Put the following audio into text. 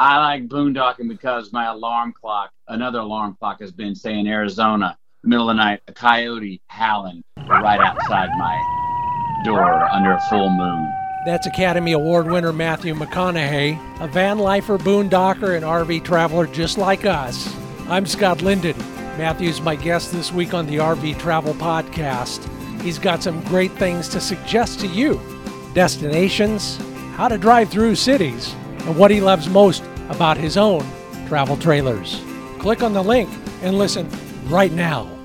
I like boondocking because my alarm clock, another alarm clock, has been saying Arizona, middle of the night, a coyote howling right outside my door under a full moon. That's Academy Award winner Matthew McConaughey, a van lifer, boondocker, and RV traveler just like us. I'm Scott Linden. Matthew's my guest this week on the RV Travel Podcast. He's got some great things to suggest to you destinations, how to drive through cities, and what he loves most about his own travel trailers. Click on the link and listen right now.